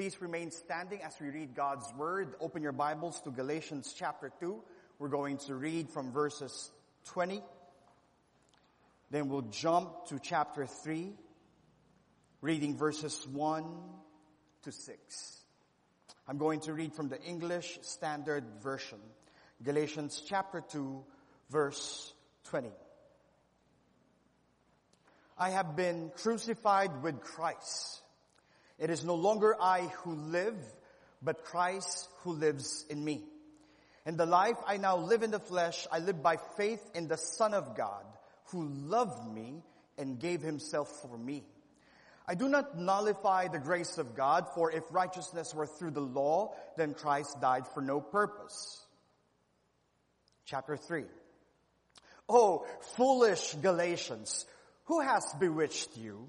Please remain standing as we read God's Word. Open your Bibles to Galatians chapter 2. We're going to read from verses 20. Then we'll jump to chapter 3, reading verses 1 to 6. I'm going to read from the English Standard Version. Galatians chapter 2, verse 20. I have been crucified with Christ. It is no longer I who live, but Christ who lives in me. In the life I now live in the flesh, I live by faith in the Son of God, who loved me and gave himself for me. I do not nullify the grace of God, for if righteousness were through the law, then Christ died for no purpose. Chapter 3. Oh, foolish Galatians, who has bewitched you?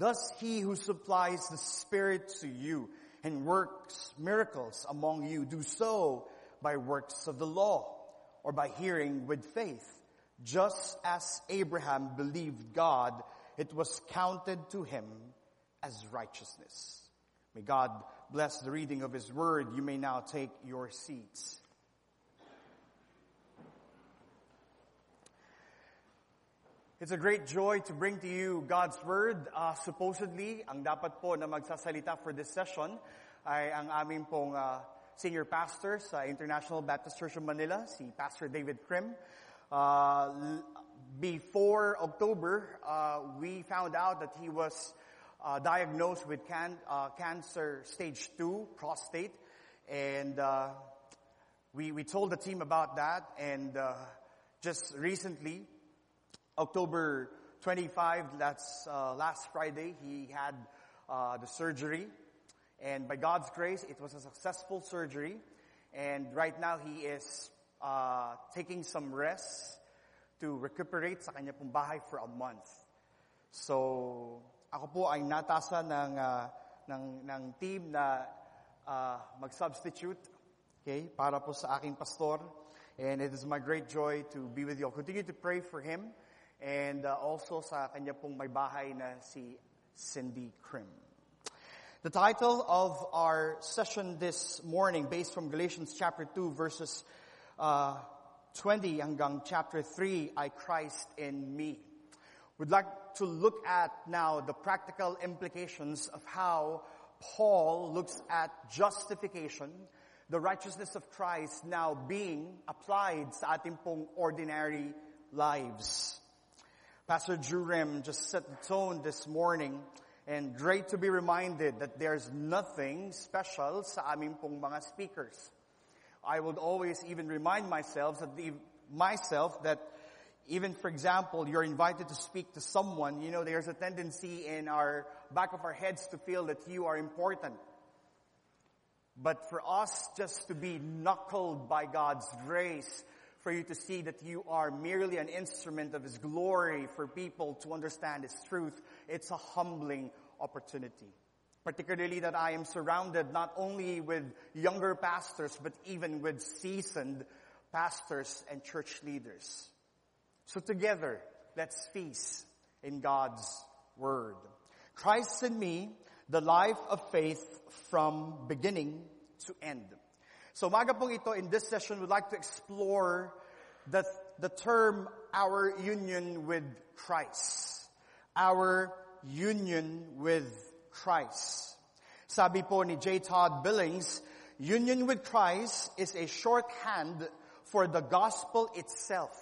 Thus he who supplies the Spirit to you and works miracles among you do so by works of the law or by hearing with faith. Just as Abraham believed God, it was counted to him as righteousness. May God bless the reading of his word. You may now take your seats. It's a great joy to bring to you God's Word. Uh, supposedly, ang dapat po na magsasalita for this session ay ang aming pong uh, senior pastor sa International Baptist Church of Manila, si Pastor David Krim. Uh, before October, uh, we found out that he was uh, diagnosed with can, cancer stage 2, prostate, and we, we told the team about that, and just recently, October 25, that's uh, last Friday, he had uh, the surgery. And by God's grace, it was a successful surgery. And right now, he is uh, taking some rest to recuperate sa kanya pong bahay for a month. So, ako po ay natasa ng, uh, ng, ng team na uh, mag-substitute okay, para po sa aking pastor. And it is my great joy to be with you. I'll continue to pray for him and uh, also sa kanya pong may bahay na si Cindy Krim. The title of our session this morning, based from Galatians chapter 2, verses uh, 20 hanggang chapter 3, I Christ in me. We'd like to look at now the practical implications of how Paul looks at justification, the righteousness of Christ now being applied sa ating pong ordinary lives. Pastor Jurem just set the tone this morning and great to be reminded that there's nothing special sa aming pong mga speakers. I would always even remind myself that the, myself that even for example, you're invited to speak to someone, you know, there's a tendency in our back of our heads to feel that you are important. But for us just to be knuckled by God's grace, for you to see that you are merely an instrument of His glory for people to understand His truth. It's a humbling opportunity. Particularly that I am surrounded not only with younger pastors, but even with seasoned pastors and church leaders. So together, let's feast in God's Word. Christ in me, the life of faith from beginning to end. So umaga pong ito, in this session, we'd like to explore the, the term our union with Christ. Our union with Christ. Sabi po ni J. Todd Billings, union with Christ is a shorthand for the gospel itself.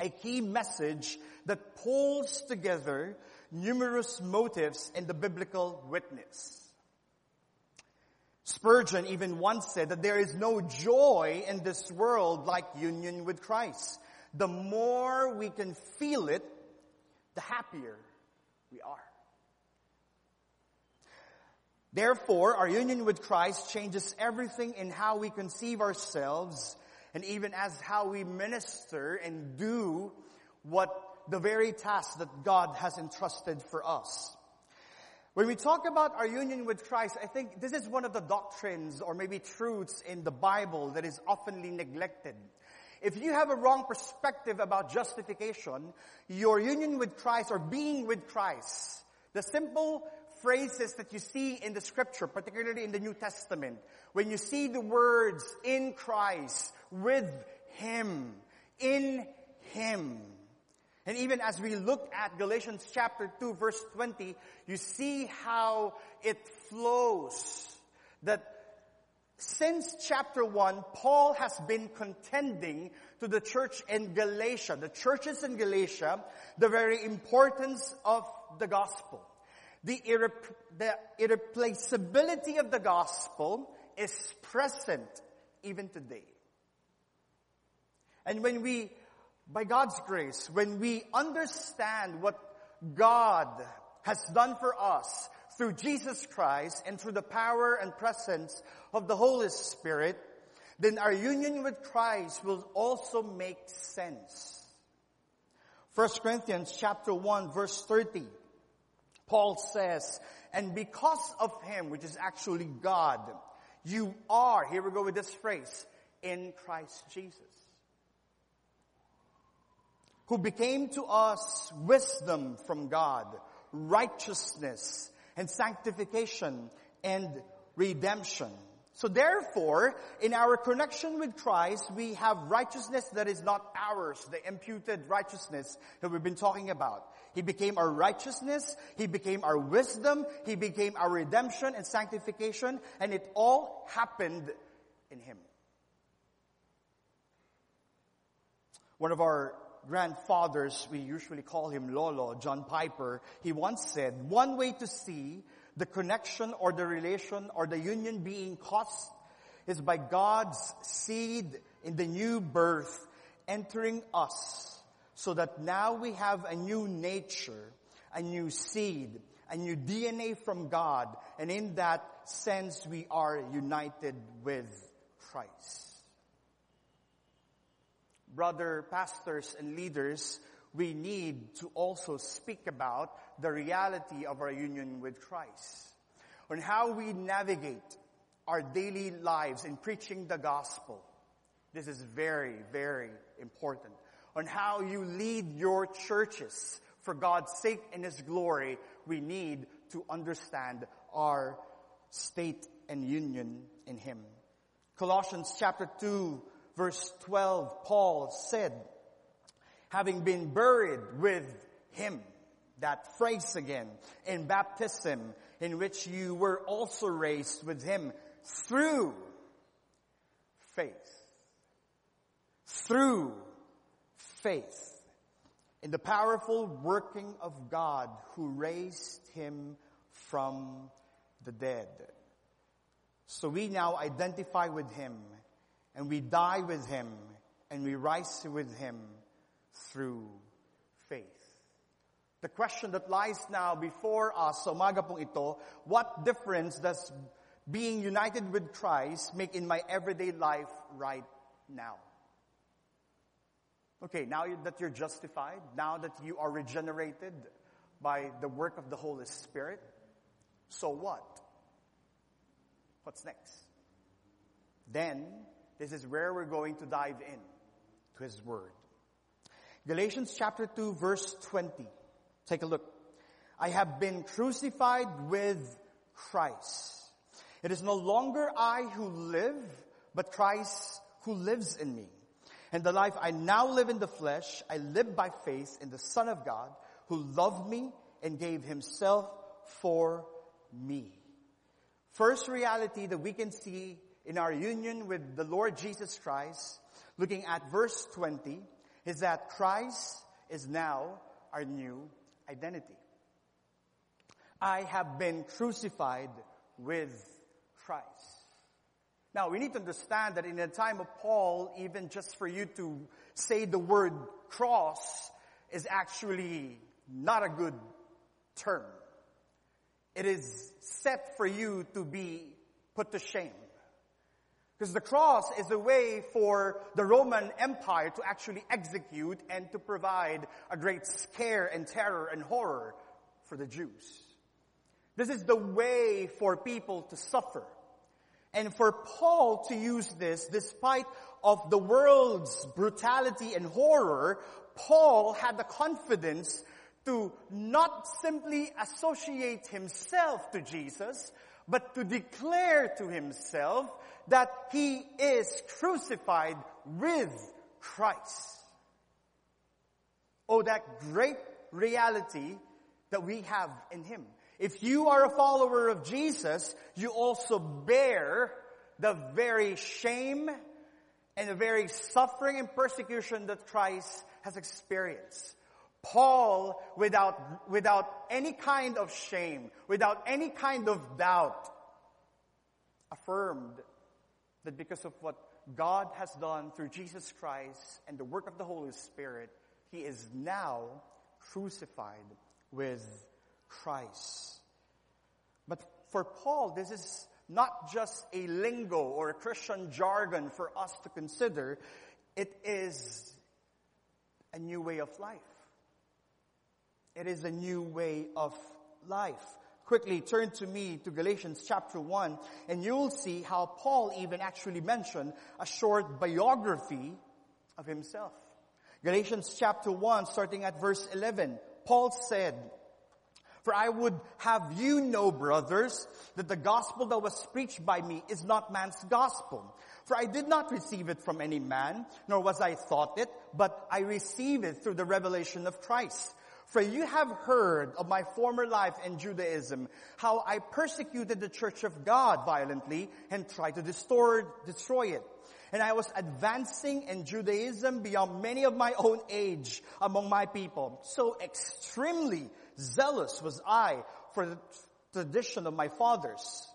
A key message that pulls together numerous motives in the biblical witness. Spurgeon even once said that there is no joy in this world like union with Christ. The more we can feel it, the happier we are. Therefore, our union with Christ changes everything in how we conceive ourselves and even as how we minister and do what the very task that God has entrusted for us. When we talk about our union with Christ, I think this is one of the doctrines or maybe truths in the Bible that is oftenly neglected. If you have a wrong perspective about justification, your union with Christ or being with Christ, the simple phrases that you see in the scripture, particularly in the New Testament, when you see the words in Christ, with Him, in Him. And even as we look at Galatians chapter 2 verse 20, you see how it flows. That since chapter 1, Paul has been contending to the church in Galatia, the churches in Galatia, the very importance of the gospel. The, the irreplaceability of the gospel is present even today. And when we, by God's grace, when we understand what God has done for us through Jesus Christ and through the power and presence of the Holy Spirit, then our union with Christ will also make sense. 1 Corinthians chapter 1 verse 30. Paul says, and because of him, which is actually God, you are, here we go with this phrase, in Christ Jesus. Who became to us wisdom from God, righteousness and sanctification and redemption. So therefore, in our connection with Christ, we have righteousness that is not ours, the imputed righteousness that we've been talking about. He became our righteousness, He became our wisdom, He became our redemption and sanctification, and it all happened in Him. One of our grandfathers, we usually call him Lolo, John Piper, he once said, one way to see the connection or the relation or the union being caused is by God's seed in the new birth entering us so that now we have a new nature, a new seed, a new DNA from God, and in that sense we are united with Christ. Brother pastors and leaders, we need to also speak about the reality of our union with Christ. On how we navigate our daily lives in preaching the gospel. This is very, very important. On how you lead your churches for God's sake and His glory, we need to understand our state and union in Him. Colossians chapter 2 verse 12, Paul said, having been buried with him. That phrase again, in baptism, in which you were also raised with him through faith. Through faith. In the powerful working of God who raised him from the dead. So we now identify with him and we die with him and we rise with him through faith. The question that lies now before us sa umaga ito, what difference does being united with Christ make in my everyday life right now? Okay, now that you're justified, now that you are regenerated by the work of the Holy Spirit, so what? What's next? Then, this is where we're going to dive in to His Word. Galatians chapter 2 verse 20. Take a look. I have been crucified with Christ. It is no longer I who live, but Christ who lives in me. And the life I now live in the flesh, I live by faith in the Son of God who loved me and gave himself for me. First reality that we can see in our union with the Lord Jesus Christ, looking at verse 20, is that Christ is now our new identity. I have been crucified with Christ. Now, we need to understand that in the time of Paul, even just for you to say the word cross is actually not a good term. it is set for you to be put to shame. Because the cross is a way for the Roman Empire to actually execute and to provide a great scare and terror and horror for the Jews. This is the way for people to suffer. And for Paul to use this, despite of the world's brutality and horror, Paul had the confidence to not simply associate himself to Jesus, but to declare to himself that he is crucified with Christ. Oh, that great reality that we have in him. If you are a follower of Jesus, you also bear the very shame and the very suffering and persecution that Christ has experienced. Paul, without, without any kind of shame, without any kind of doubt, affirmed that because of what God has done through Jesus Christ and the work of the Holy Spirit, he is now crucified with Christ. But for Paul, this is not just a lingo or a Christian jargon for us to consider. It is a new way of life. It is a new way of life quickly turn to me to Galatians chapter 1 and you'll see how Paul even actually mentioned a short biography of himself. Galatians chapter 1 starting at verse 11, Paul said, for I would have you know, brothers, that the gospel that was preached by me is not man's gospel. For I did not receive it from any man, nor was I thought it, but I received it through the revelation of Christ. For you have heard of my former life in Judaism, how I persecuted the church of God violently and tried to destroy, destroy it. And I was advancing in Judaism beyond many of my own age among my people. So extremely zealous was I for the tradition of my fathers.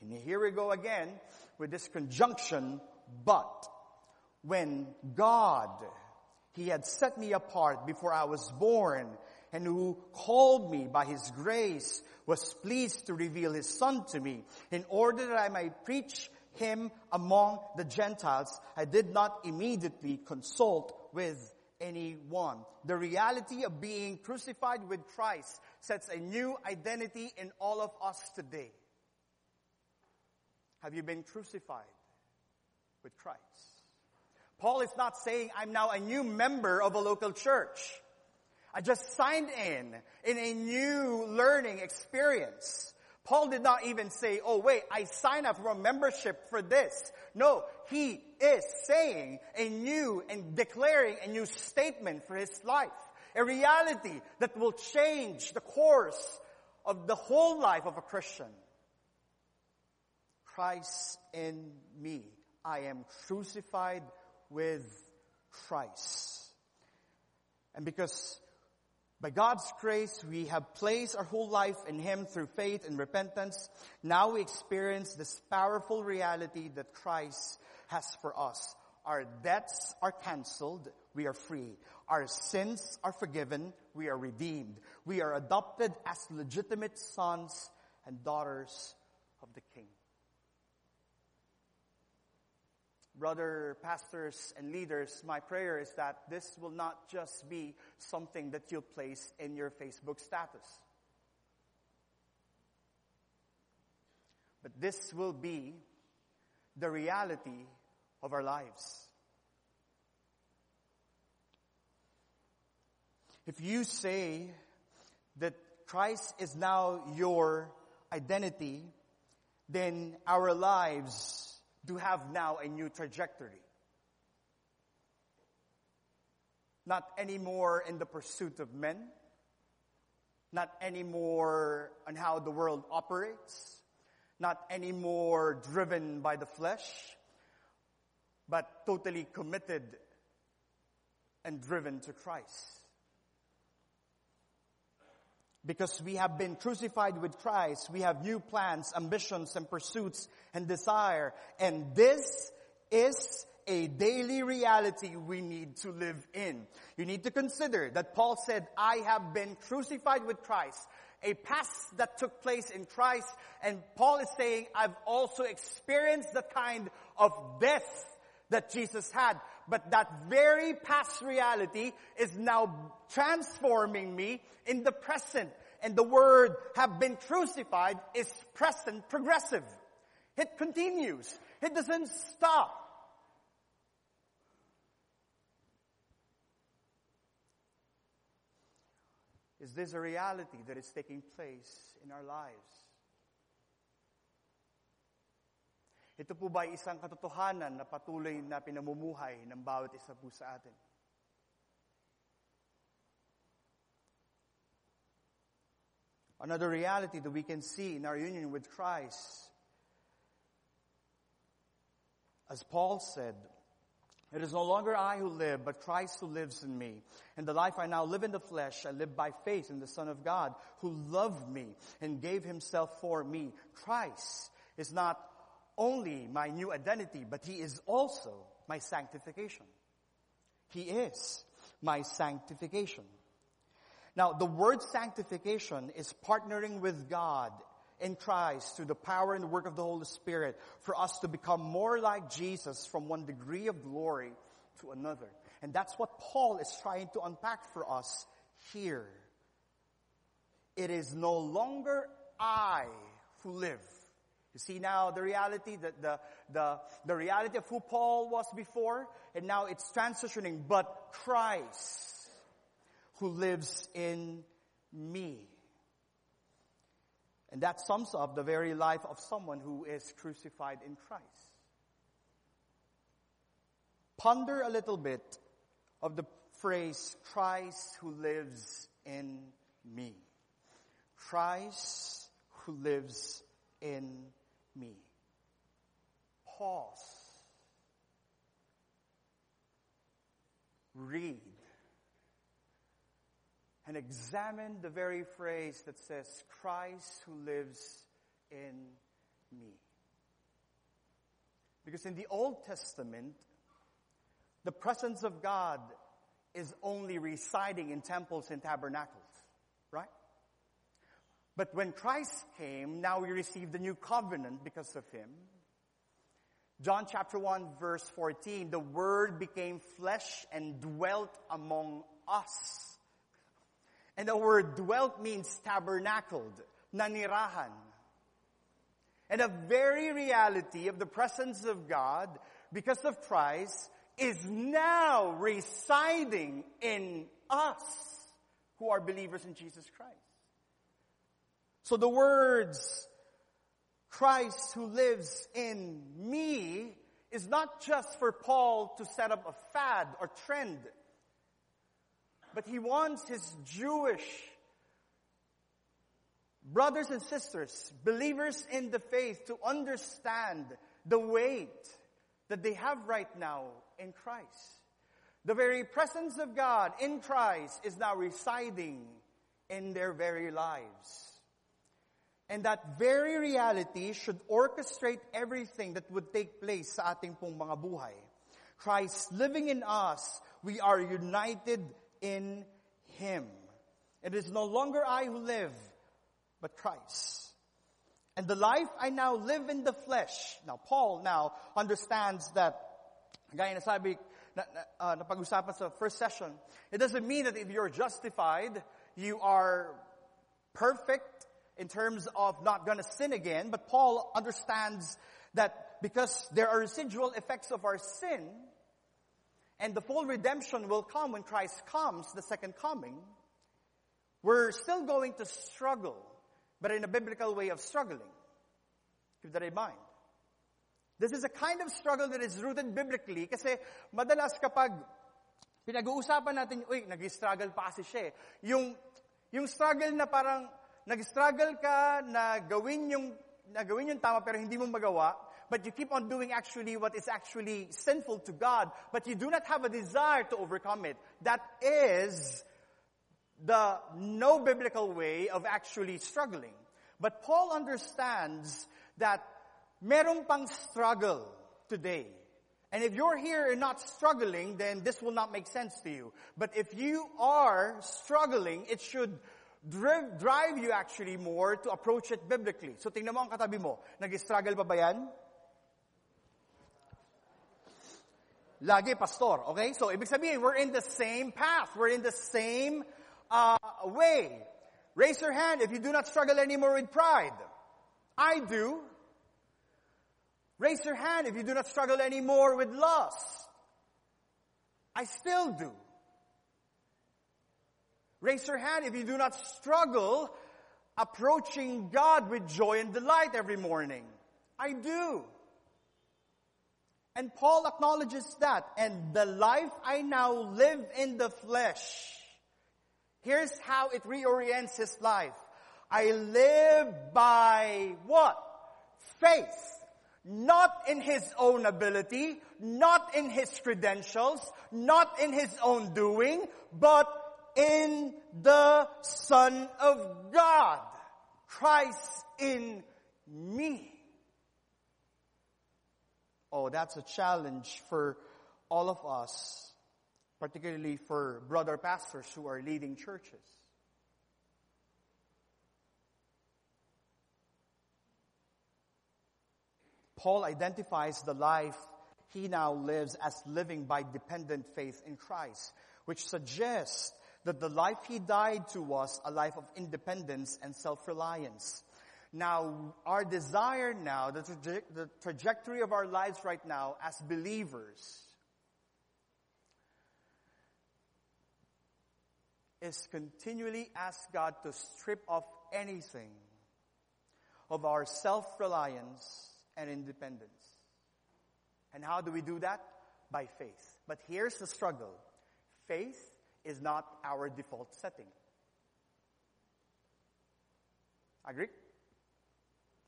And here we go again with this conjunction, but when God, He had set me apart before I was born and who called me by his grace was pleased to reveal his son to me in order that I might preach him among the Gentiles. I did not immediately consult with anyone. The reality of being crucified with Christ sets a new identity in all of us today. Have you been crucified with Christ? Paul is not saying I'm now a new member of a local church. I just signed in in a new learning experience. Paul did not even say, oh wait, I sign up for a membership for this. No, he is saying a new and declaring a new statement for his life. A reality that will change the course of the whole life of a Christian. Christ in me. I am crucified with Christ. And because by God's grace, we have placed our whole life in Him through faith and repentance. Now we experience this powerful reality that Christ has for us. Our debts are canceled. We are free. Our sins are forgiven. We are redeemed. We are adopted as legitimate sons and daughters of the King. Brother pastors and leaders, my prayer is that this will not just be something that you'll place in your Facebook status. But this will be the reality of our lives. If you say that Christ is now your identity, then our lives to have now a new trajectory. Not anymore in the pursuit of men, not anymore on how the world operates, not anymore driven by the flesh, but totally committed and driven to Christ because we have been crucified with Christ, we have new plans, ambitions, and pursuits and desire. And this is a daily reality we need to live in. You need to consider that Paul said, I have been crucified with Christ. a past that took place in Christ. And Paul is saying, I've also experienced the kind of death that Jesus had. But that very past reality is now transforming me in the present. And the word have been crucified is present progressive. It continues. It doesn't stop. Is this a reality that is taking place in our lives? Ito po ba isang katotohanan na patuloy na pinamumuhay ng bawat isa po sa atin? Another reality that we can see in our union with Christ, as Paul said, it is no longer I who live, but Christ who lives in me. And the life I now live in the flesh, I live by faith in the Son of God, who loved me and gave himself for me. Christ is not only my new identity, but he is also my sanctification. He is my sanctification. Now, the word sanctification is partnering with God in Christ through the power and work of the Holy Spirit for us to become more like Jesus from one degree of glory to another. And that's what Paul is trying to unpack for us here. It is no longer I who live. You see now the reality, that the, the, the reality of who Paul was before, and now it's transitioning, but Christ who lives in me. And that sums up the very life of someone who is crucified in Christ. Ponder a little bit of the phrase, Christ who lives in me. Christ who lives in me. Pause. Read and examine the very phrase that says, Christ who lives in me. Because in the Old Testament, the presence of God is only residing in temples and tabernacles? But when Christ came, now we receive the new covenant because of him. John chapter 1 verse 14, the word became flesh and dwelt among us. And the word dwelt means tabernacled, nanirahan. And the very reality of the presence of God, because of Christ, is now residing in us who are believers in Jesus Christ. So the words, Christ who lives in me, is not just for Paul to set up a fad or trend but he wants his Jewish brothers and sisters, believers in the faith, to understand the weight that they have right now in Christ. The very presence of God in Christ is now residing in their very lives. And that very reality should orchestrate everything that would take place sa ating pong mga buhay. Christ living in us, we are united in Him. It is no longer I who live, but Christ. And the life I now live in the flesh. Now, Paul now understands that, gaya na sabi, na, uh, sa first session, it doesn't mean that if you're justified, you are perfect in terms of not gonna sin again, but Paul understands that because there are residual effects of our sin, and the full redemption will come when Christ comes, the second coming, we're still going to struggle, but in a biblical way of struggling. Keep that in mind. This is a kind of struggle that is rooted biblically kasi madalas kapag pinag-uusapan natin, uy, nag-struggle pa kasi siya. Yung, yung struggle na parang nag-struggle ka na gawin yung, na gawin yung tama pero hindi mo magawa, but you keep on doing actually what is actually sinful to God, but you do not have a desire to overcome it. That is the no biblical way of actually struggling. But Paul understands that merong pang struggle today. And if you're here and not struggling, then this will not make sense to you. But if you are struggling, it should drive, drive you actually more to approach it biblically. So tingnan mo ang katabi mo. Nag-struggle pa ba yan? Lagi, pastor. Okay? So, ibig sabihin, we're in the same path. We're in the same uh, way. Raise your hand if you do not struggle anymore with pride. I do. Raise your hand if you do not struggle anymore with lust. I still do. Raise your hand if you do not struggle approaching God with joy and delight every morning. I do. And Paul acknowledges that. And the life I now live in the flesh. Here's how it reorients his life. I live by what? Faith. Not in his own ability, not in his credentials, not in his own doing, but in the Son of God. Christ in me. Oh, that's a challenge for all of us, particularly for brother pastors who are leading churches. Paul identifies the life he now lives as living by dependent faith in Christ, which suggests that the life he died to was a life of independence and self-reliance. Now, our desire now, the, traje- the trajectory of our lives right now as believers is continually ask God to strip off anything of our self-reliance and independence. And how do we do that? By faith. But here's the struggle. Faith is not our default setting. Agree?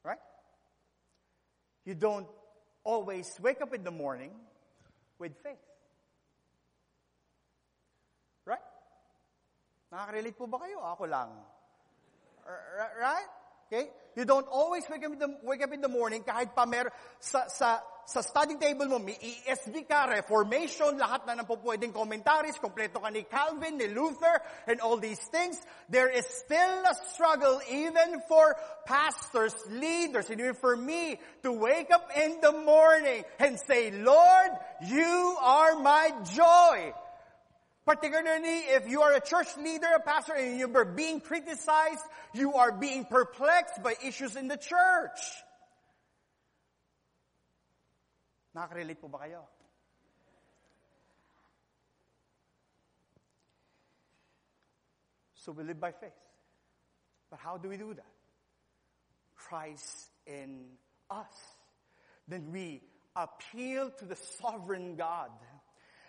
Right? You don't always wake up in the morning with faith. Right? Nakaka-relate po ba kayo? Ako lang. Right? Okay? You don't always wake up in the, wake up in the morning kahit pa mer sa, sa, sa study table mo, may ESV ka, Reformation, lahat na ng po pwedeng commentaries, kompleto ka ni Calvin, ni Luther, and all these things. There is still a struggle even for pastors, leaders, and even for me to wake up in the morning and say, Lord, you are my joy. Particularly if you are a church leader, a pastor, and you are being criticized, you are being perplexed by issues in the church. Nakaka-relate po ba kayo? So we live by faith. But how do we do that? Christ in us. Then we appeal to the sovereign God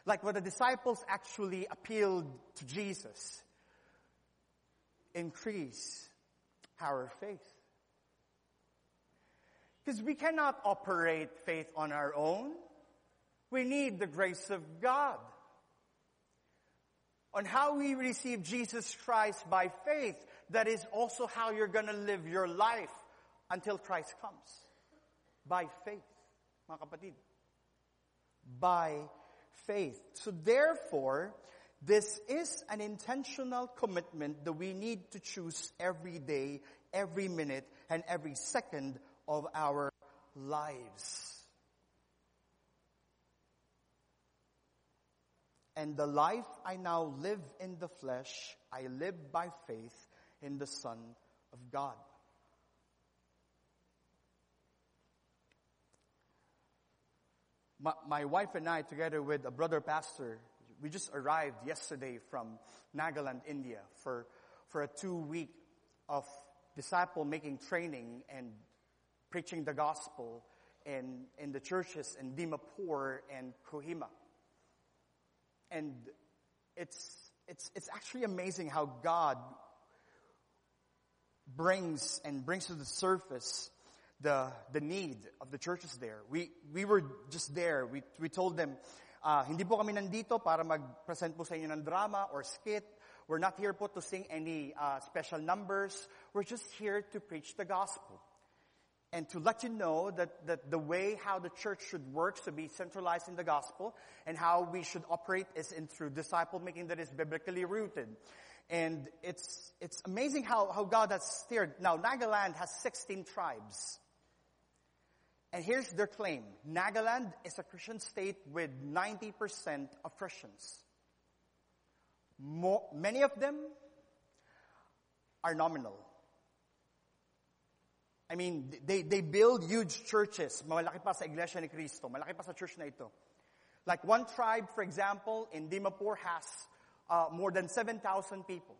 like what the disciples actually appealed to Jesus. Increase our faith. Because we cannot operate faith on our own. We need the grace of God. On how we receive Jesus Christ by faith, that is also how you're gonna live your life until Christ comes. By faith, mga kapatid. By faith. So therefore, this is an intentional commitment that we need to choose every day, every minute, and every second of our lives. And the life I now live in the flesh, I live by faith in the Son of God. my, my wife and I, together with a brother pastor, we just arrived yesterday from Nagaland, India, for, for a two week of disciple making training and preaching the gospel in, in the churches in Dimapur and Kohima. And it's, it's, it's actually amazing how God brings and brings to the surface the, the need of the churches there. We, we were just there. We, we told them, uh, hindi po kami nandito para mag-present po sa inyo ng drama or skit. We're not here po to sing any uh, special numbers. We're just here to preach the gospel. And to let you know that, that the way how the church should work should be centralized in the gospel and how we should operate is in through disciple making that is biblically rooted. And it's, it's amazing how, how God has steered. Now, Nagaland has 16 tribes. And here's their claim. Nagaland is a Christian state with 90% of Christians. More, many of them are nominal. I mean, they, they build huge churches. Malaki pa sa Iglesia ni Cristo. Malaki pa sa church na ito. Like one tribe, for example, in Dimapur has uh, more than 7,000 people.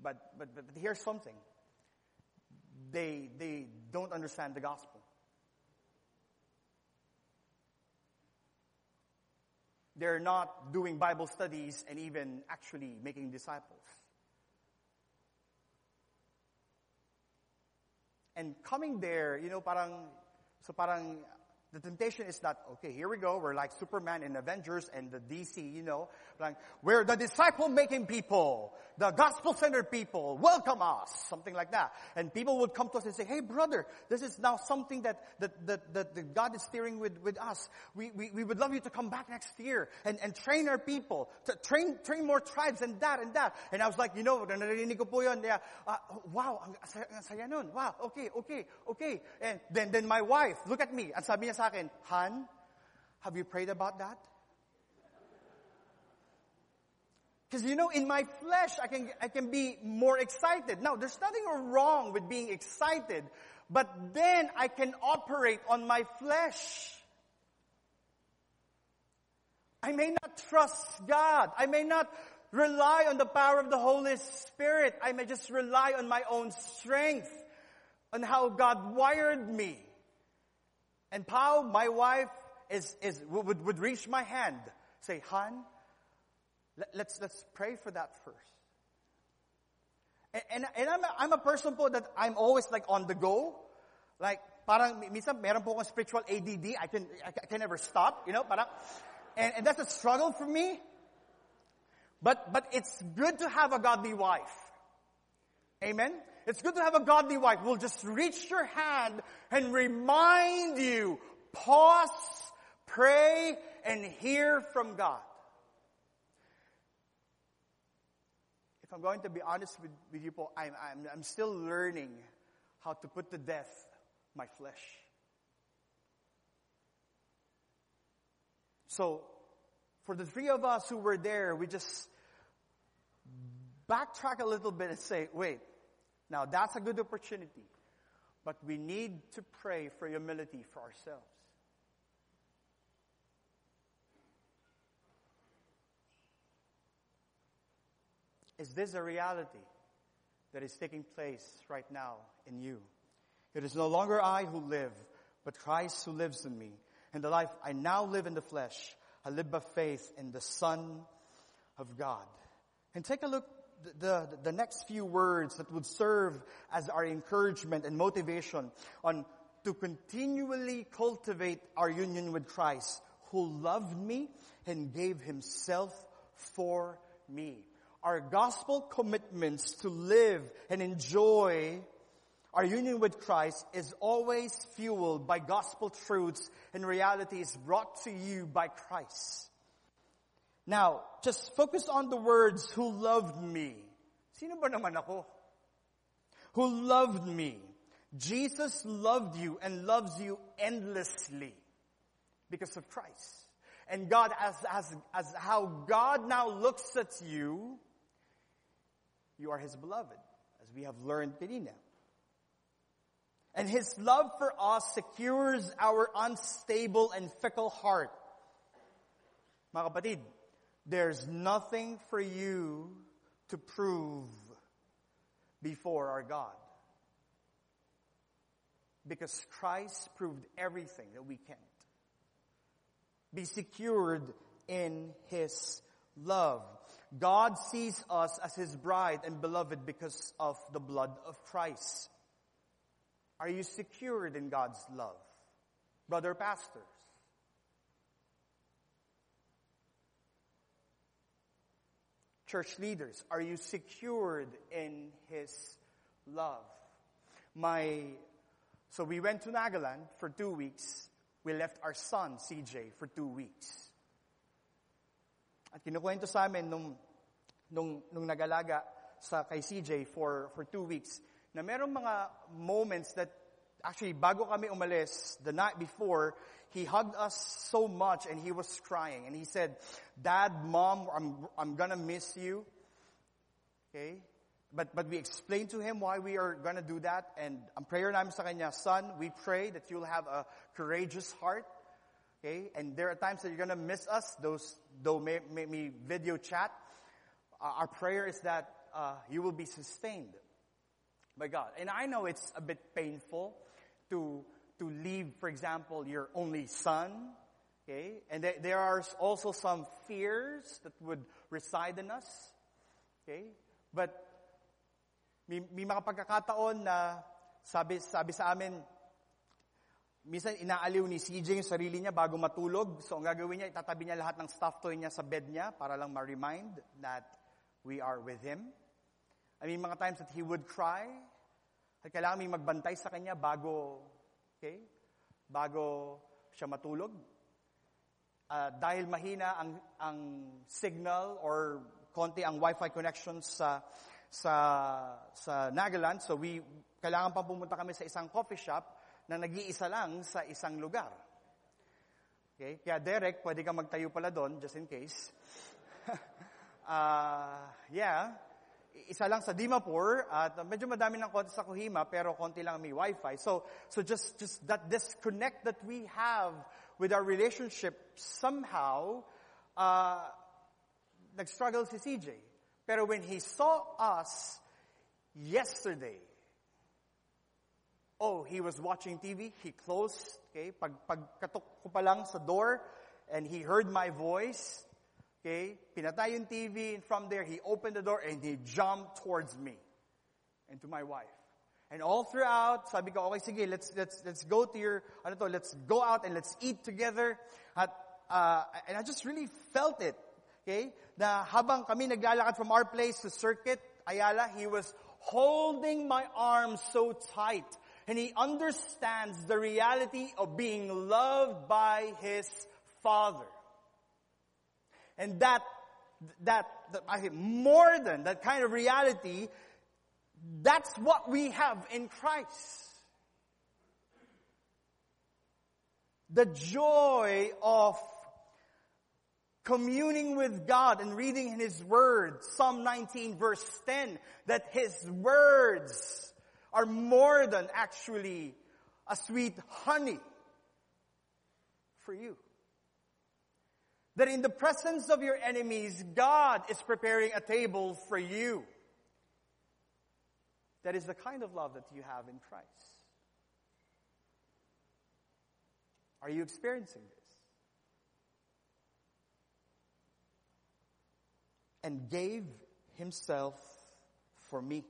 But, but, but here's something. They, they don't understand the gospel. They're not doing Bible studies and even actually making disciples. And coming there, you know, parang, so parang the temptation is that, okay, here we go, we're like Superman in Avengers and the DC, you know, like, we're the disciple making people, the gospel centered people, welcome us, something like that. And people would come to us and say, hey brother, this is now something that, that, that, that, that God is steering with, with us. We, we, we would love you to come back next year and, and train our people, to train, train more tribes and that and that. And I was like, you know, wow, wow, okay, okay, okay. And then, then my wife, look at me, and sa akin, Han, have you prayed about that? Because you know, in my flesh, I can, I can be more excited. Now, there's nothing wrong with being excited, but then I can operate on my flesh. I may not trust God. I may not rely on the power of the Holy Spirit. I may just rely on my own strength, on how God wired me. And Pau, my wife, is, is, would, would reach my hand, say, Han, let, let's, let's pray for that first. And, and, and I'm, a, I'm a person po that I'm always like on the go. Like, parang, minsan meron po spiritual ADD. I can, I can never stop, you know, parang, and, and that's a struggle for me. But, but it's good to have a godly wife. Amen? It's good to have a godly wife will just reach your hand and remind you, pause, pray, and hear from God. If I'm going to be honest with, with you, Paul, I'm, I'm, I'm still learning how to put to death my flesh. So, for the three of us who were there, we just backtrack a little bit and say, wait, now that's a good opportunity, but we need to pray for humility for ourselves. Is this a reality that is taking place right now in you? It is no longer I who live, but Christ who lives in me. And the life I now live in the flesh, I live by faith in the Son of God. And take a look the, the next few words that would serve as our encouragement and motivation on to continually cultivate our union with Christ who loved me and gave himself for me our gospel commitments to live and enjoy our union with Christ is always fueled by gospel truths and realities brought to you by Christ. Now, just focus on the words, who loved me. Sino ba naman ako? Who loved me. Jesus loved you and loves you endlessly because of Christ. And God, as, as, as how God now looks at you, you are His beloved, as we have learned kanina. And His love for us secures our unstable and fickle heart. Mga kapatid, there's nothing for you to prove before our God. Because Christ proved everything that we can't. Be secured in His love. God sees us as His bride and beloved because of the blood of Christ. Are you secured in God's love? Brother pastors. Church leaders, are you secured in His love? My, so we went to Nagaland for two weeks. We left our son, CJ, for two weeks. At kinukwento sa amin nung, nung, nung nagalaga sa kay CJ for, for two weeks, na merong mga moments that actually bago kami umalis, the night before, he hugged us so much and he was crying. And he said, Dad, Mom, I'm, I'm gonna miss you. Okay? But, but we explained to him why we are gonna do that. And ang prayer namin sa kanya, Son, we pray that you'll have a courageous heart. Okay? And there are times that you're gonna miss us, those, though may, may, video chat. Uh, our prayer is that uh, you will be sustained by God. And I know it's a bit painful to, to leave, for example, your only son. Okay? And th- there are also some fears that would reside in us. Okay? But may, may mga pagkakataon na sabi, sabi sa amin, minsan inaaliw ni CJ yung sarili niya bago matulog. So ang gagawin niya, itatabi niya lahat ng stuff toy niya sa bed niya para lang ma-remind that we are with him. I mean, mga times that he would cry, at kailangan may magbantay sa kanya bago, okay, bago siya matulog. Uh, dahil mahina ang, ang signal or konti ang wifi connection sa, sa, sa Nagaland, so we, kailangan pa pumunta kami sa isang coffee shop na nag-iisa lang sa isang lugar. Okay? Kaya Derek, pwede ka magtayo pala doon, just in case. uh, yeah, isa lang sa Dimapur at medyo madami ng konti sa Kohima pero konti lang may wifi. So so just just that disconnect that we have with our relationship somehow uh, nag-struggle si CJ. Pero when he saw us yesterday, oh, he was watching TV, he closed, okay, pag, pagkatok ko pa lang sa door, and he heard my voice, Okay? Pinatay yung TV and from there he opened the door and he jumped towards me and to my wife. And all throughout, sabi ko, okay, sige, let's, let's, let's go to your, ano to, let's go out and let's eat together. At, uh, and I just really felt it. Okay? Na habang kami naglalakad from our place to Circuit, Ayala, he was holding my arms so tight. And he understands the reality of being loved by his father. And that, that, that I think more than that kind of reality, that's what we have in Christ. The joy of communing with God and reading in His Word, Psalm 19 verse 10, that His words are more than actually a sweet honey for you. That in the presence of your enemies, God is preparing a table for you. That is the kind of love that you have in Christ. Are you experiencing this? And gave himself for me.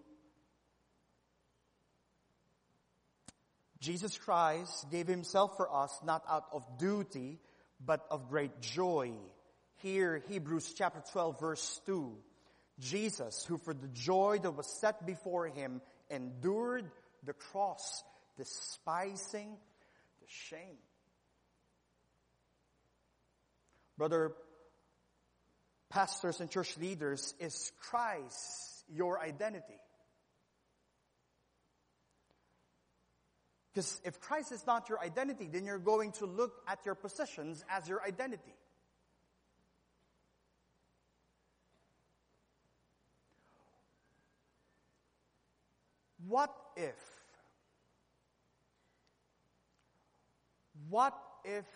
Jesus Christ gave himself for us not out of duty, but of great joy. Here, Hebrews chapter 12 verse 2. Jesus, who for the joy that was set before him endured the cross, despising the shame. Brother, pastors and church leaders, is Christ your identity? Because if Christ is not your identity, then you're going to look at your possessions as your identity. What if? What if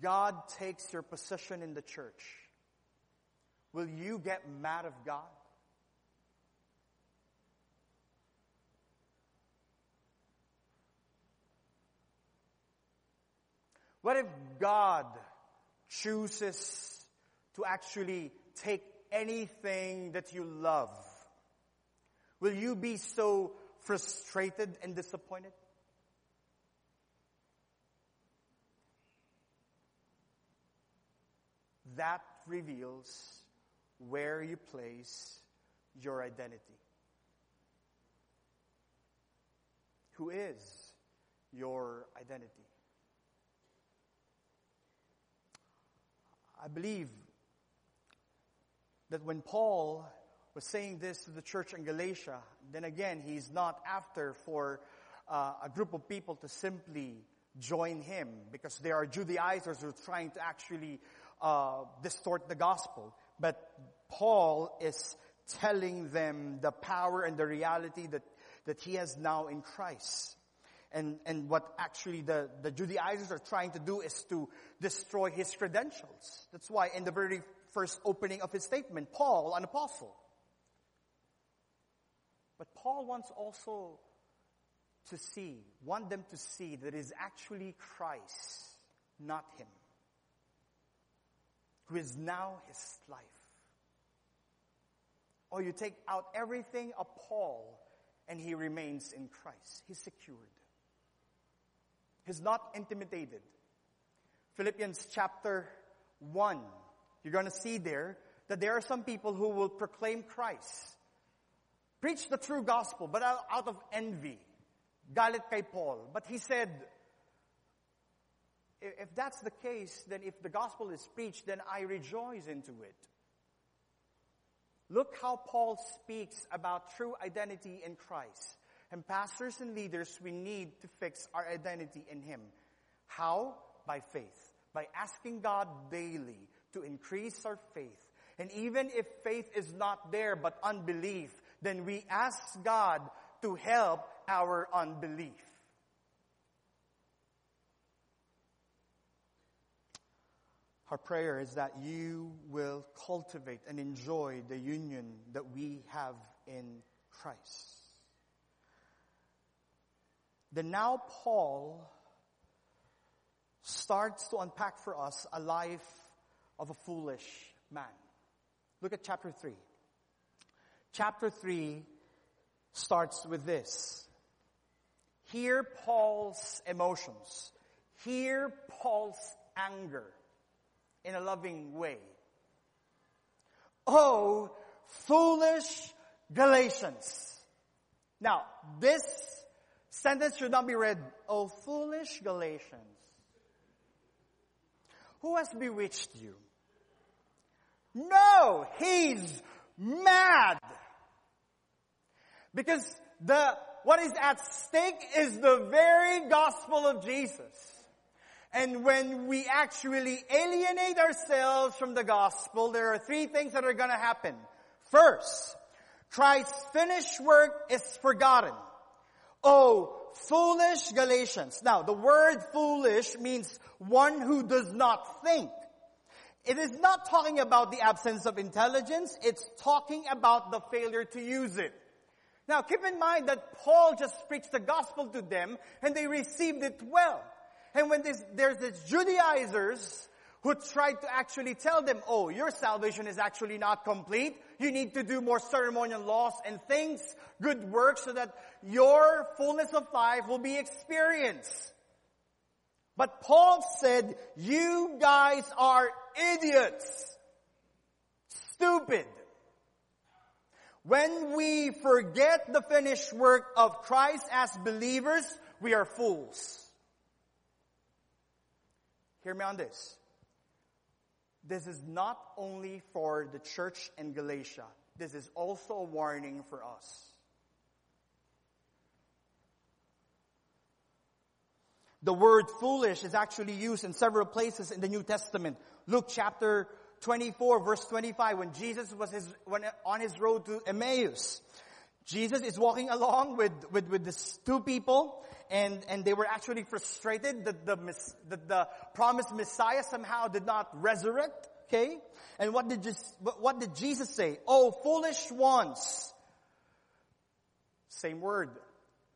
God takes your position in the church? Will you get mad of God? What if God chooses to actually take anything that you love? Will you be so frustrated and disappointed? That reveals where you place your identity. Who is your identity? I believe that when Paul was saying this to the church in Galatia, then again, he's not after for uh, a group of people to simply join him because there are Judaizers who are trying to actually uh, distort the gospel. But Paul is telling them the power and the reality that, that he has now in Christ. And, and what actually the, the Judaizers are trying to do is to destroy his credentials. That's why in the very first opening of his statement, Paul, an apostle. But Paul wants also to see, want them to see that it is actually Christ, not him, who is now his life. Or you take out everything of Paul and he remains in Christ. He's secured. He's not intimidated. Philippians chapter 1, you're going to see there that there are some people who will proclaim Christ. Preach the true gospel, but out of envy. Galit kay Paul. But he said, if that's the case, then if the gospel is preached, then I rejoice into it. Look how Paul speaks about true identity in Christ. And pastors and leaders, we need to fix our identity in Him. How? By faith. By asking God daily to increase our faith. And even if faith is not there but unbelief, then we ask God to help our unbelief. Our prayer is that you will cultivate and enjoy the union that we have in Christ. Then now Paul starts to unpack for us a life of a foolish man. Look at chapter 3. Chapter 3 starts with this. Hear Paul's emotions. Hear Paul's anger in a loving way. Oh, foolish Galatians. Now, this sentence should not be read, O foolish Galatians. Who has bewitched you? No, he's mad. Because the, what is at stake is the very gospel of Jesus. And when we actually alienate ourselves from the gospel, there are three things that are gonna happen. First, Christ's finished work is forgotten. Oh, foolish Galatians. Now, the word foolish means one who does not think. It is not talking about the absence of intelligence, it's talking about the failure to use it. Now keep in mind that Paul just preached the gospel to them and they received it well. And when this, there's these Judaizers who tried to actually tell them, oh, your salvation is actually not complete. You need to do more ceremonial laws and things, good works so that your fullness of life will be experienced. But Paul said, you guys are idiots. Stupid. When we forget the finished work of Christ as believers, we are fools. Hear me on this. This is not only for the church in Galatia. This is also a warning for us. The word foolish is actually used in several places in the New Testament. Luke chapter 24 verse 25 when Jesus was his, when, on his road to Emmaus. Jesus is walking along with, with, with these two people and, and they were actually frustrated that the, that the promised Messiah somehow did not resurrect. Okay? And what did, Jesus, what did Jesus say? Oh, foolish ones. Same word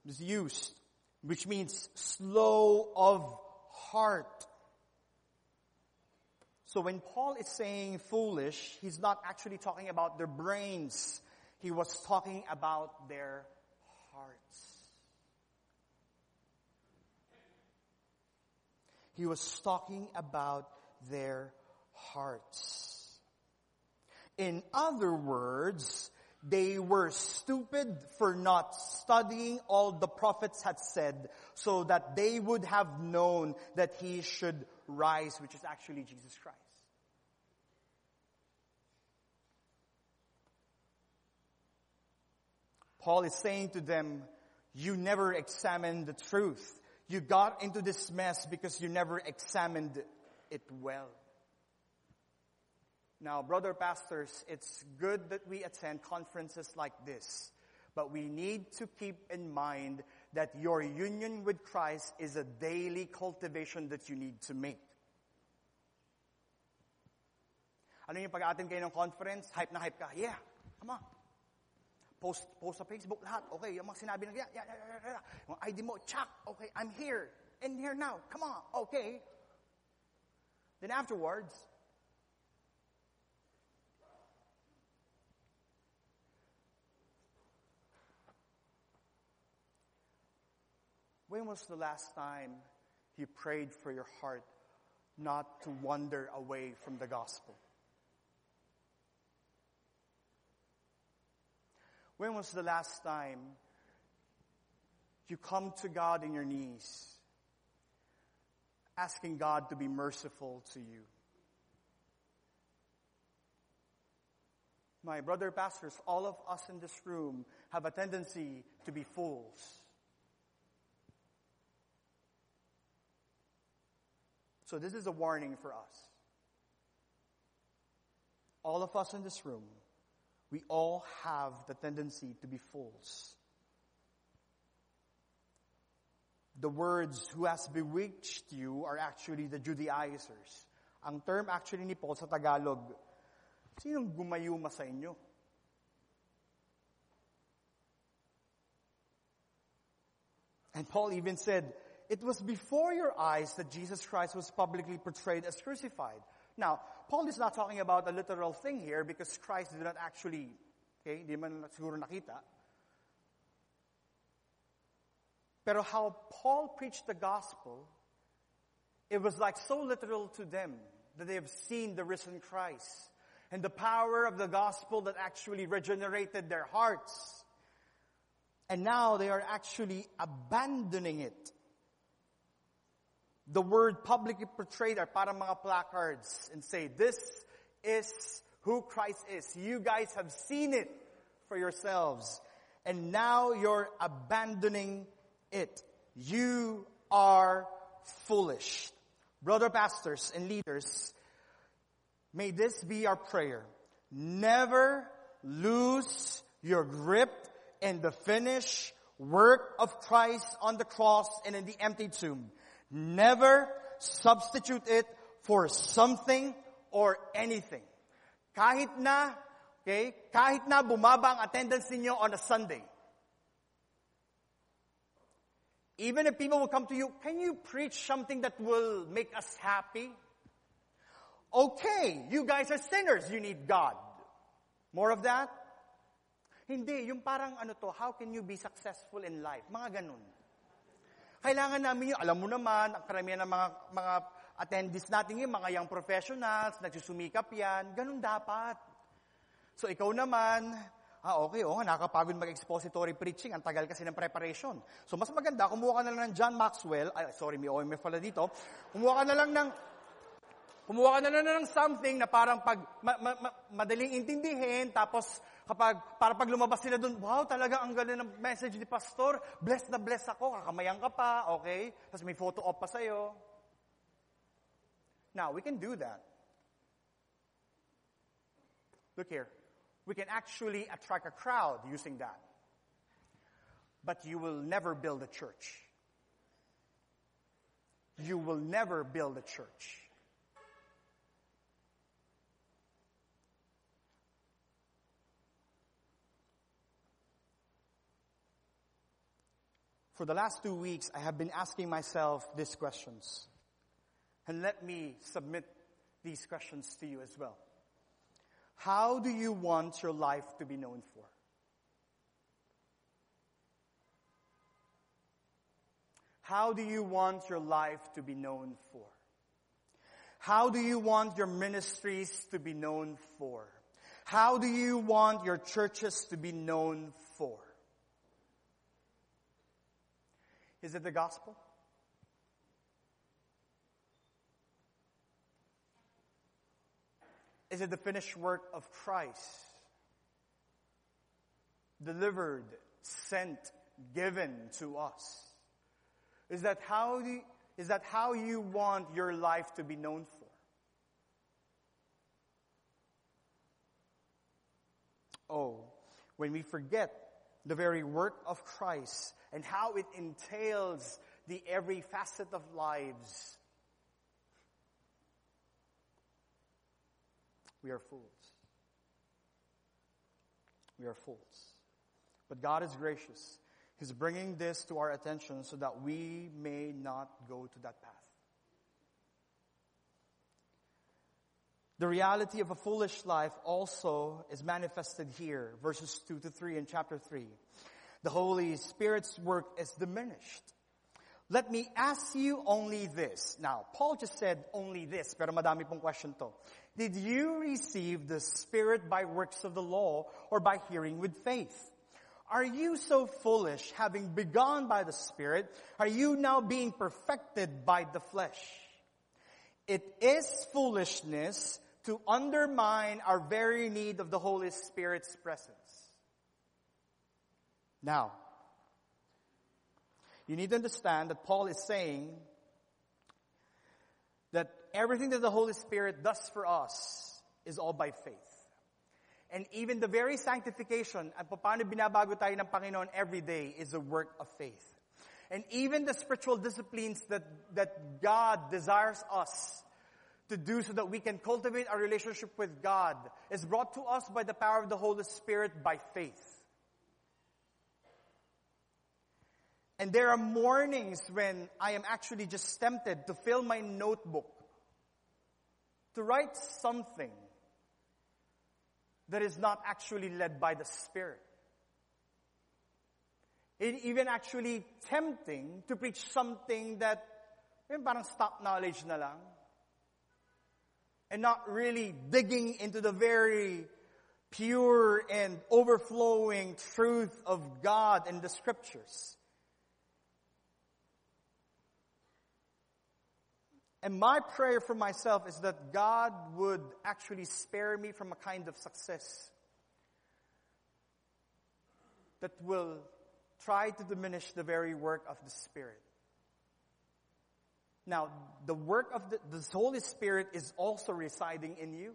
is used, which means slow of heart. So when Paul is saying foolish, he's not actually talking about their brains. He was talking about their hearts. He was talking about their hearts. In other words, they were stupid for not studying all the prophets had said so that they would have known that he should rise, which is actually Jesus Christ. Paul is saying to them, you never examined the truth. You got into this mess because you never examined it well. Now, brother pastors, it's good that we attend conferences like this, but we need to keep in mind that your union with Christ is a daily cultivation that you need to make. Ano yung pag-attend kayo ng conference? Hype na hype ka. Yeah, come on. Post, post sa Facebook, lahat. Okay, yung mga sinabi ng, yeah, yeah, yeah, yeah. Yung ID mo, check. Okay, I'm here. In here now. Come on. Okay. Then afterwards, When was the last time you prayed for your heart not to wander away from the gospel? When was the last time you come to God in your knees, asking God to be merciful to you? My brother pastors, all of us in this room have a tendency to be fools. So this is a warning for us. All of us in this room, we all have the tendency to be fools. The words who has bewitched you are actually the Judaizers. Ang term actually ni Paul sa Tagalog, sinong gumayuma sa inyo? And Paul even said, it was before your eyes that Jesus Christ was publicly portrayed as crucified. Now, Paul is not talking about a literal thing here because Christ did not actually, okay, di man siguro nakita. Pero how Paul preached the gospel, it was like so literal to them that they have seen the risen Christ and the power of the gospel that actually regenerated their hearts. And now they are actually abandoning it the word publicly portrayed are para mga placards and say, this is who Christ is. You guys have seen it for yourselves. And now you're abandoning it. You are foolish. Brother pastors and leaders, may this be our prayer. Never lose your grip in the finished work of Christ on the cross and in the empty tomb. Never substitute it for something or anything. Kahit na, okay, kahit na bumaba ang attendance ninyo on a Sunday. Even if people will come to you, can you preach something that will make us happy? Okay, you guys are sinners, you need God. More of that? Hindi, yung parang ano to, how can you be successful in life? Mga ganun. Kailangan namin yung, alam mo naman, ang karamihan ng mga, mga attendees natin yung mga young professionals, nagsusumikap yan, ganun dapat. So ikaw naman, ah okay, oh, nakakapagod mag-expository preaching, ang tagal kasi ng preparation. So mas maganda, kumuha ka na lang ng John Maxwell, ay sorry, may OMF pala dito, kumuha ka na lang ng Kumuha ka na lang ng something na parang pag ma, ma, ma, madaling intindihin, tapos kapag, para pag lumabas sila doon, wow, talaga ang ganda ng message ni Pastor, blessed na blessed ako, kakamayan ka pa, okay? Tapos may photo op pa sa'yo. Now, we can do that. Look here. We can actually attract a crowd using that. But you will never build a church. You will never build a church. For the last two weeks, I have been asking myself these questions. And let me submit these questions to you as well. How do you want your life to be known for? How do you want your life to be known for? How do you want your ministries to be known for? How do you want your churches to be known for? Is it the gospel? Is it the finished work of Christ? Delivered, sent, given to us. Is that how you, is that how you want your life to be known for? Oh, when we forget the very work of Christ and how it entails the every facet of lives, we are fools. We are fools. But God is gracious. He's bringing this to our attention so that we may not go to that path. The reality of a foolish life also is manifested here, verses 2 to 3 in chapter 3. The Holy Spirit's work is diminished. Let me ask you only this. Now, Paul just said only this, pero madami pong question to. Did you receive the Spirit by works of the law or by hearing with faith? Are you so foolish, having begun by the Spirit? Are you now being perfected by the flesh? It is foolishness to undermine our very need of the Holy Spirit's presence. Now, you need to understand that Paul is saying that everything that the Holy Spirit does for us is all by faith. And even the very sanctification at paano binabago tayo ng Panginoon every day is a work of faith. And even the spiritual disciplines that, that God desires us to do so that we can cultivate our relationship with God is brought to us by the power of the Holy Spirit by faith. And there are mornings when I am actually just tempted to fill my notebook to write something that is not actually led by the Spirit. It even actually tempting to preach something that parang stock knowledge na lang and not really digging into the very pure and overflowing truth of God and the scriptures. And my prayer for myself is that God would actually spare me from a kind of success that will try to diminish the very work of the Spirit. Now, the work of the, the Holy Spirit is also residing in you.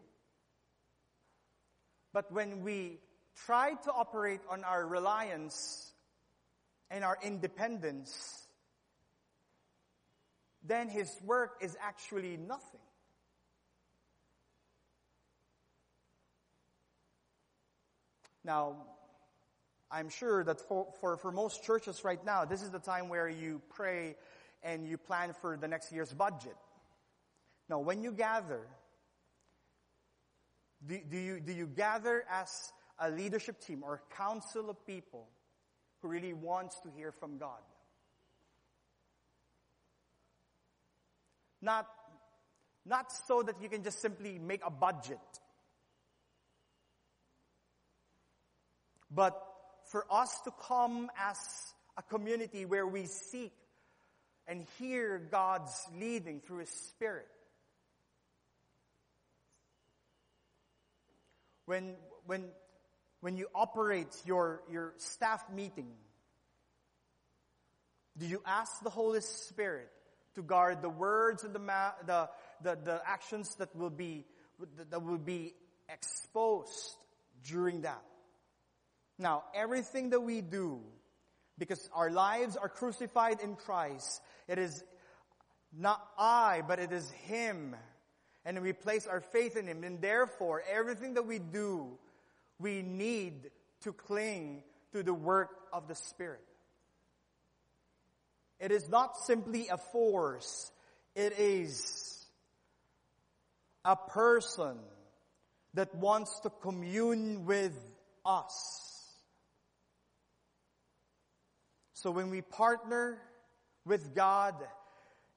But when we try to operate on our reliance and our independence, then his work is actually nothing. Now, I'm sure that for, for, for most churches right now, this is the time where you pray and you plan for the next year's budget. Now, when you gather, do, do, you, do you gather as a leadership team or a council of people who really wants to hear from God? Not, not so that you can just simply make a budget, but for us to come as a community where we seek and hear God's leading through His Spirit. When, when, when you operate your, your staff meeting, do you ask the Holy Spirit to guard the words and the, ma- the, the, the actions that will be, that will be exposed during that? Now, everything that we do because our lives are crucified in Christ. It is not I, but it is Him. And we place our faith in Him. And therefore, everything that we do, we need to cling to the work of the Spirit. It is not simply a force. It is a person that wants to commune with us. So when we partner with God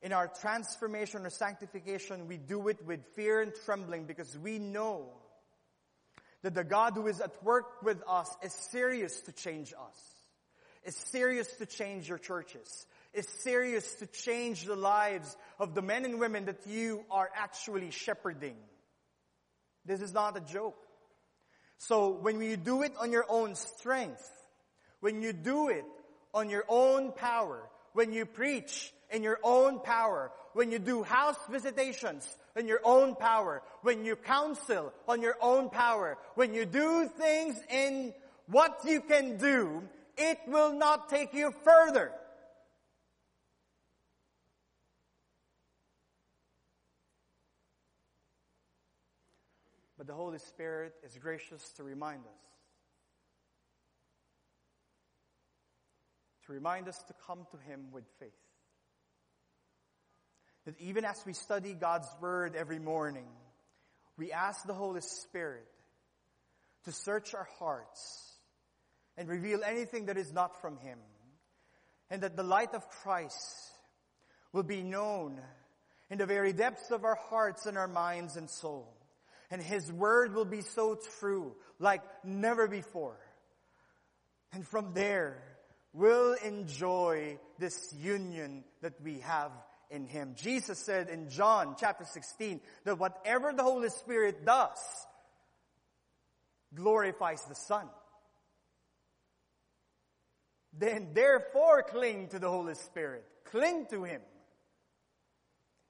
in our transformation or sanctification, we do it with fear and trembling because we know that the God who is at work with us is serious to change us, is serious to change your churches, is serious to change the lives of the men and women that you are actually shepherding. This is not a joke. So when you do it on your own strength, when you do it on your own power, when you preach in your own power, when you do house visitations in your own power, when you counsel on your own power, when you do things in what you can do, it will not take you further. But the Holy Spirit is gracious to remind us. To remind us to come to Him with faith. That even as we study God's Word every morning, we ask the Holy Spirit to search our hearts and reveal anything that is not from Him. And that the light of Christ will be known in the very depths of our hearts and our minds and soul. And His Word will be so true like never before. And from there, we'll enjoy this union that we have in Him. Jesus said in John chapter 16 that whatever the Holy Spirit does glorifies the Son. Then therefore cling to the Holy Spirit. Cling to Him.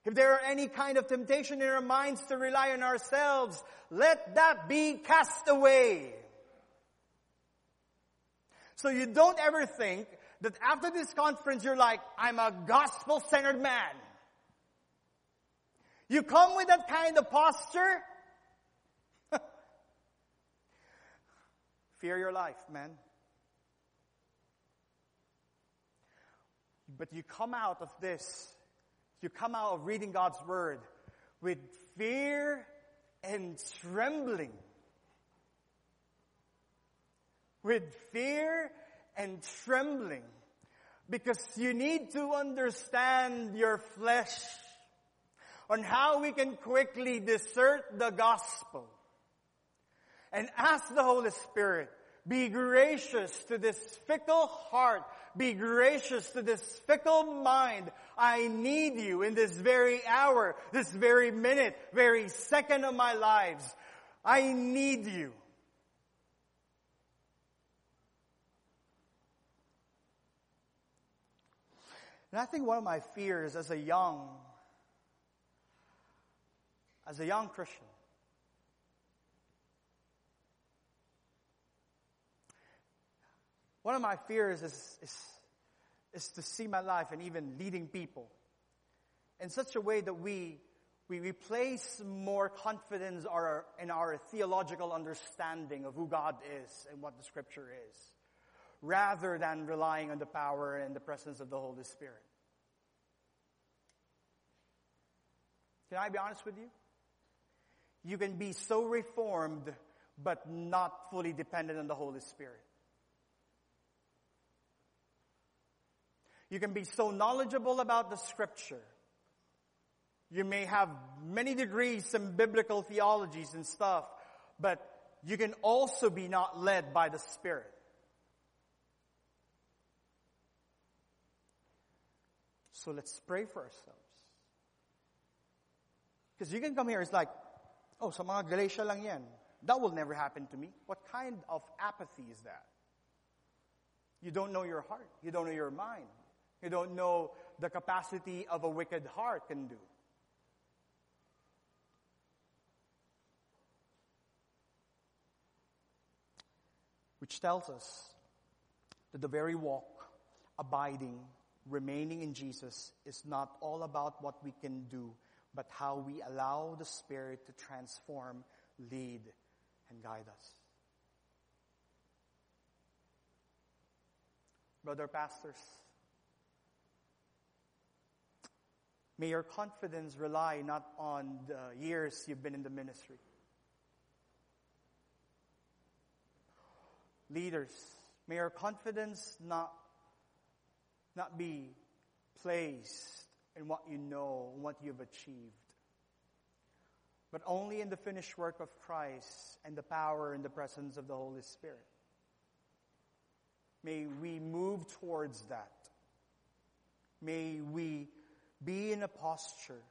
If there are any kind of temptation in our minds to rely on ourselves, let that be cast away. So you don't ever think that after this conference you're like, I'm a gospel-centered man. You come with that kind of posture, fear your life, man. But you come out of this you come out of reading God's Word with fear and trembling. With fear and trembling. Because you need to understand your flesh on how we can quickly desert the gospel and ask the Holy Spirit, be gracious to this fickle heart be gracious to this fickle mind. I need you in this very hour, this very minute, very second of my lives. I need you. And I think one of my fears as a young, as a young Christian, One of my fears is, is, is to see my life and even leading people in such a way that we, we replace more confidence in our theological understanding of who God is and what the scripture is, rather than relying on the power and the presence of the Holy Spirit. Can I be honest with you? You can be so reformed, but not fully dependent on the Holy Spirit. You can be so knowledgeable about the scripture. You may have many degrees in biblical theologies and stuff, but you can also be not led by the Spirit. So let's pray for ourselves. Because you can come here, it's like, oh, sa mga Galatia lang yan. That will never happen to me. What kind of apathy is that? You don't know your heart. You don't know your mind. You don't know the capacity of a wicked heart can do. Which tells us that the very walk, abiding, remaining in Jesus is not all about what we can do, but how we allow the Spirit to transform, lead, and guide us. Brother pastors, May your confidence rely not on the years you've been in the ministry. Leaders, may your confidence not, not be placed in what you know, what you've achieved, but only in the finished work of Christ and the power and the presence of the Holy Spirit. May we move towards that. May we be in a posture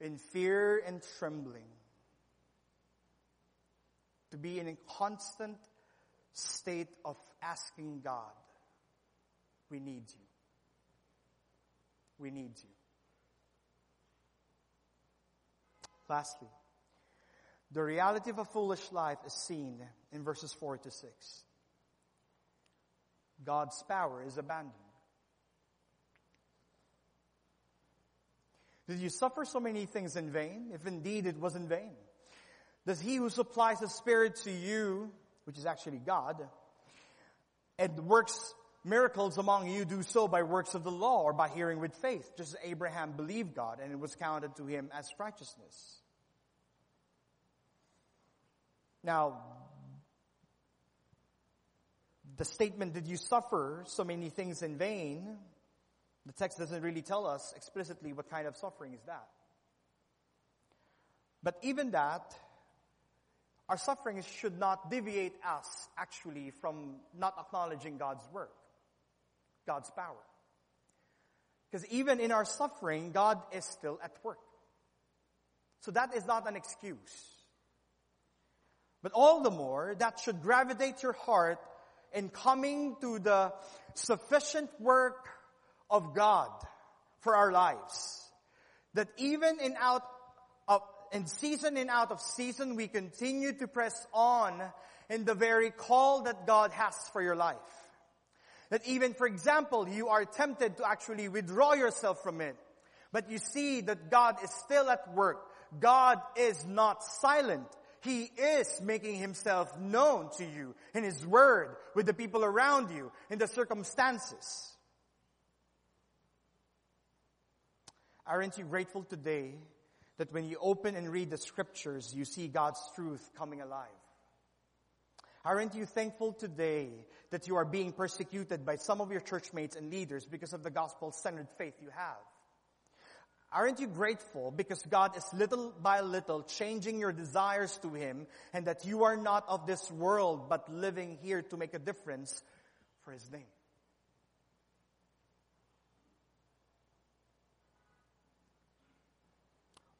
in fear and trembling, to be in a constant state of asking God, we need you. We need you. Lastly, the reality of a foolish life is seen in verses 4 to 6. God's power is abandoned. Did you suffer so many things in vain, if indeed it was in vain? Does he who supplies the Spirit to you, which is actually God, and works miracles among you do so by works of the law or by hearing with faith, just as Abraham believed God and it was counted to him as righteousness. Now, the statement, did you suffer so many things in vain? The text doesn't really tell us explicitly what kind of suffering is that. But even that, our sufferings should not deviate us actually from not acknowledging God's work. God's power. Because even in our suffering, God is still at work. So that is not an excuse. But all the more, that should gravitate your heart in coming to the sufficient work of God for our lives. That even in out of, in season and out of season, we continue to press on in the very call that God has for your life. That even, for example, you are tempted to actually withdraw yourself from it. But you see that God is still at work. God is not silent. He is making himself known to you in his word, with the people around you, in the circumstances. Aren't you grateful today that when you open and read the scriptures, you see God's truth coming alive? Aren't you thankful today that you are being persecuted by some of your churchmates and leaders because of the gospel-centered faith you have? Aren't you grateful because God is little by little changing your desires to Him and that you are not of this world but living here to make a difference for His name?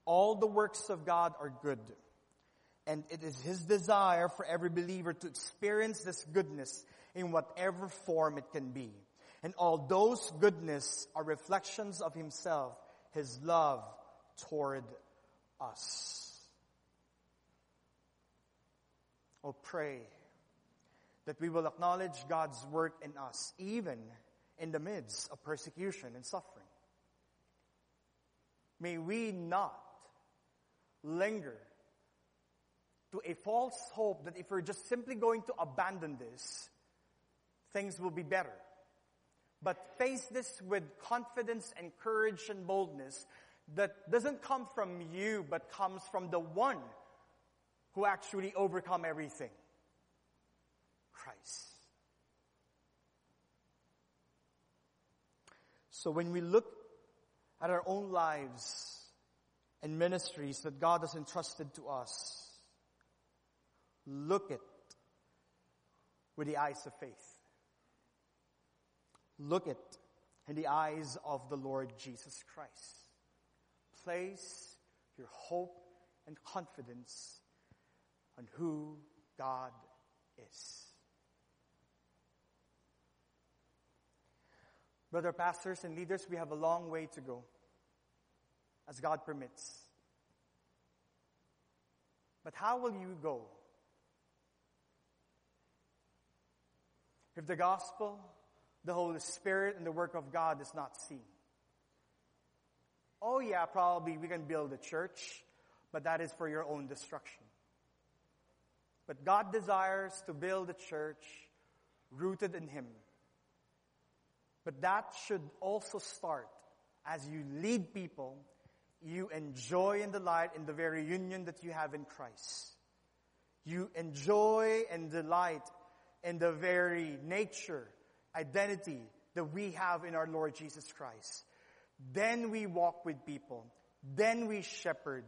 All the works of God are good. And it is His desire for every believer to experience this goodness in whatever form it can be. And all those goodness are reflections of Himself, His love toward us. Oh, pray that we will acknowledge God's work in us, even in the midst of persecution and suffering. May we not linger to a false hope that if we're just simply going to abandon this, things will be better. But face this with confidence and courage and boldness that doesn't come from you, but comes from the one who actually overcome everything. Christ. So when we look at our own lives and ministries that God has entrusted to us, Look it with the eyes of faith. Look it in the eyes of the Lord Jesus Christ. Place your hope and confidence on who God is. Brother pastors and leaders, we have a long way to go as God permits. But how will you go? If the gospel, the Holy Spirit, and the work of God is not seen. Oh yeah, probably we can build a church, but that is for your own destruction. But God desires to build a church rooted in Him. But that should also start as you lead people, you enjoy and delight in the very union that you have in Christ. You enjoy and delight in the very nature, identity that we have in our Lord Jesus Christ. Then we walk with people. Then we shepherd.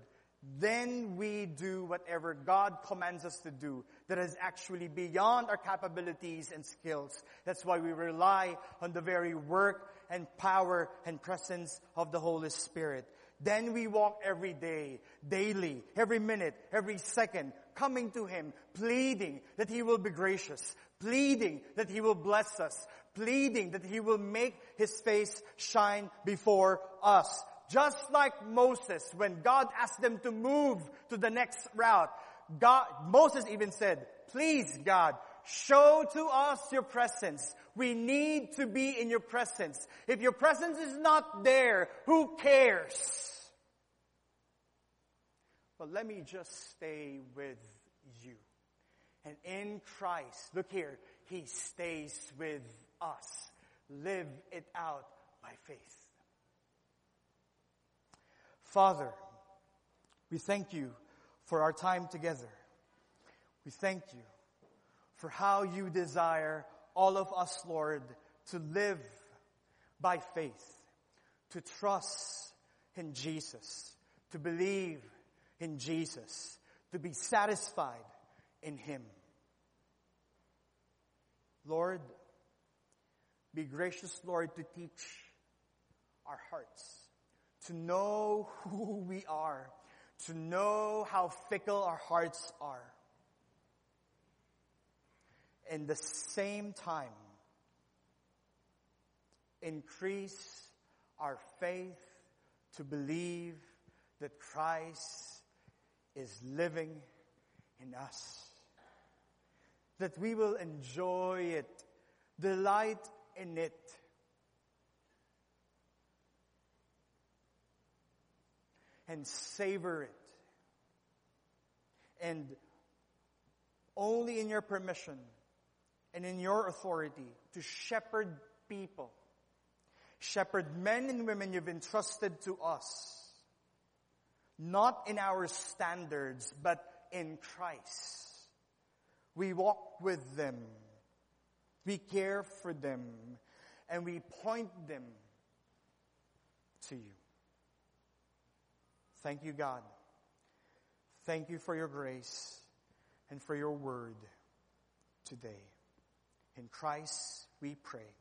Then we do whatever God commands us to do that is actually beyond our capabilities and skills. That's why we rely on the very work and power and presence of the Holy Spirit. Then we walk every day, daily, every minute, every second, coming to Him, pleading that He will be gracious, pleading that He will bless us, pleading that He will make His face shine before us. Just like Moses, when God asked them to move to the next route, God, Moses even said, please God, show to us your presence. We need to be in your presence. If your presence is not there, who cares? But let me just stay with you. And in Christ, look here, He stays with us. Live it out by faith. Father, we thank you for our time together. We thank you for how you desire all of us, Lord, to live by faith, to trust in Jesus, to believe in Jesus, to be satisfied in Him. Lord, be gracious, Lord, to teach our hearts, to know who we are, to know how fickle our hearts are. In the same time, increase our faith to believe that Christ is living in us. That we will enjoy it, delight in it. And savor it. And only in your permission and in your authority to shepherd people, shepherd men and women you've entrusted to us not in our standards, but in Christ. We walk with them. We care for them. And we point them to you. Thank you, God. Thank you for your grace and for your word today. In Christ we pray.